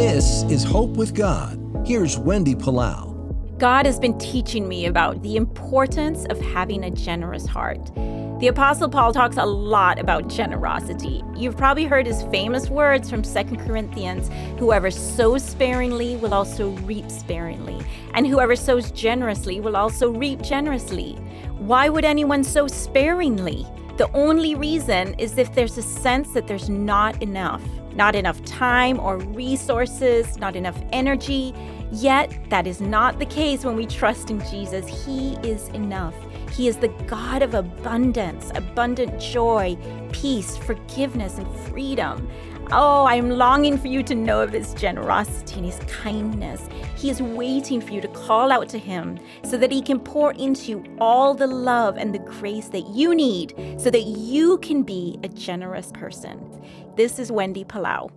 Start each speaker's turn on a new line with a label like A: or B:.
A: This is Hope with God. Here's Wendy Palau.
B: God has been teaching me about the importance of having a generous heart. The Apostle Paul talks a lot about generosity. You've probably heard his famous words from 2 Corinthians Whoever sows sparingly will also reap sparingly, and whoever sows generously will also reap generously. Why would anyone sow sparingly? The only reason is if there's a sense that there's not enough, not enough time or resources, not enough energy. Yet, that is not the case when we trust in Jesus. He is enough. He is the God of abundance, abundant joy, peace, forgiveness, and freedom. Oh, I am longing for you to know of His generosity and His kindness. He is waiting for you to call out to Him so that He can pour into you all the love and the grace that you need so that you can be a generous person. This is Wendy Palau.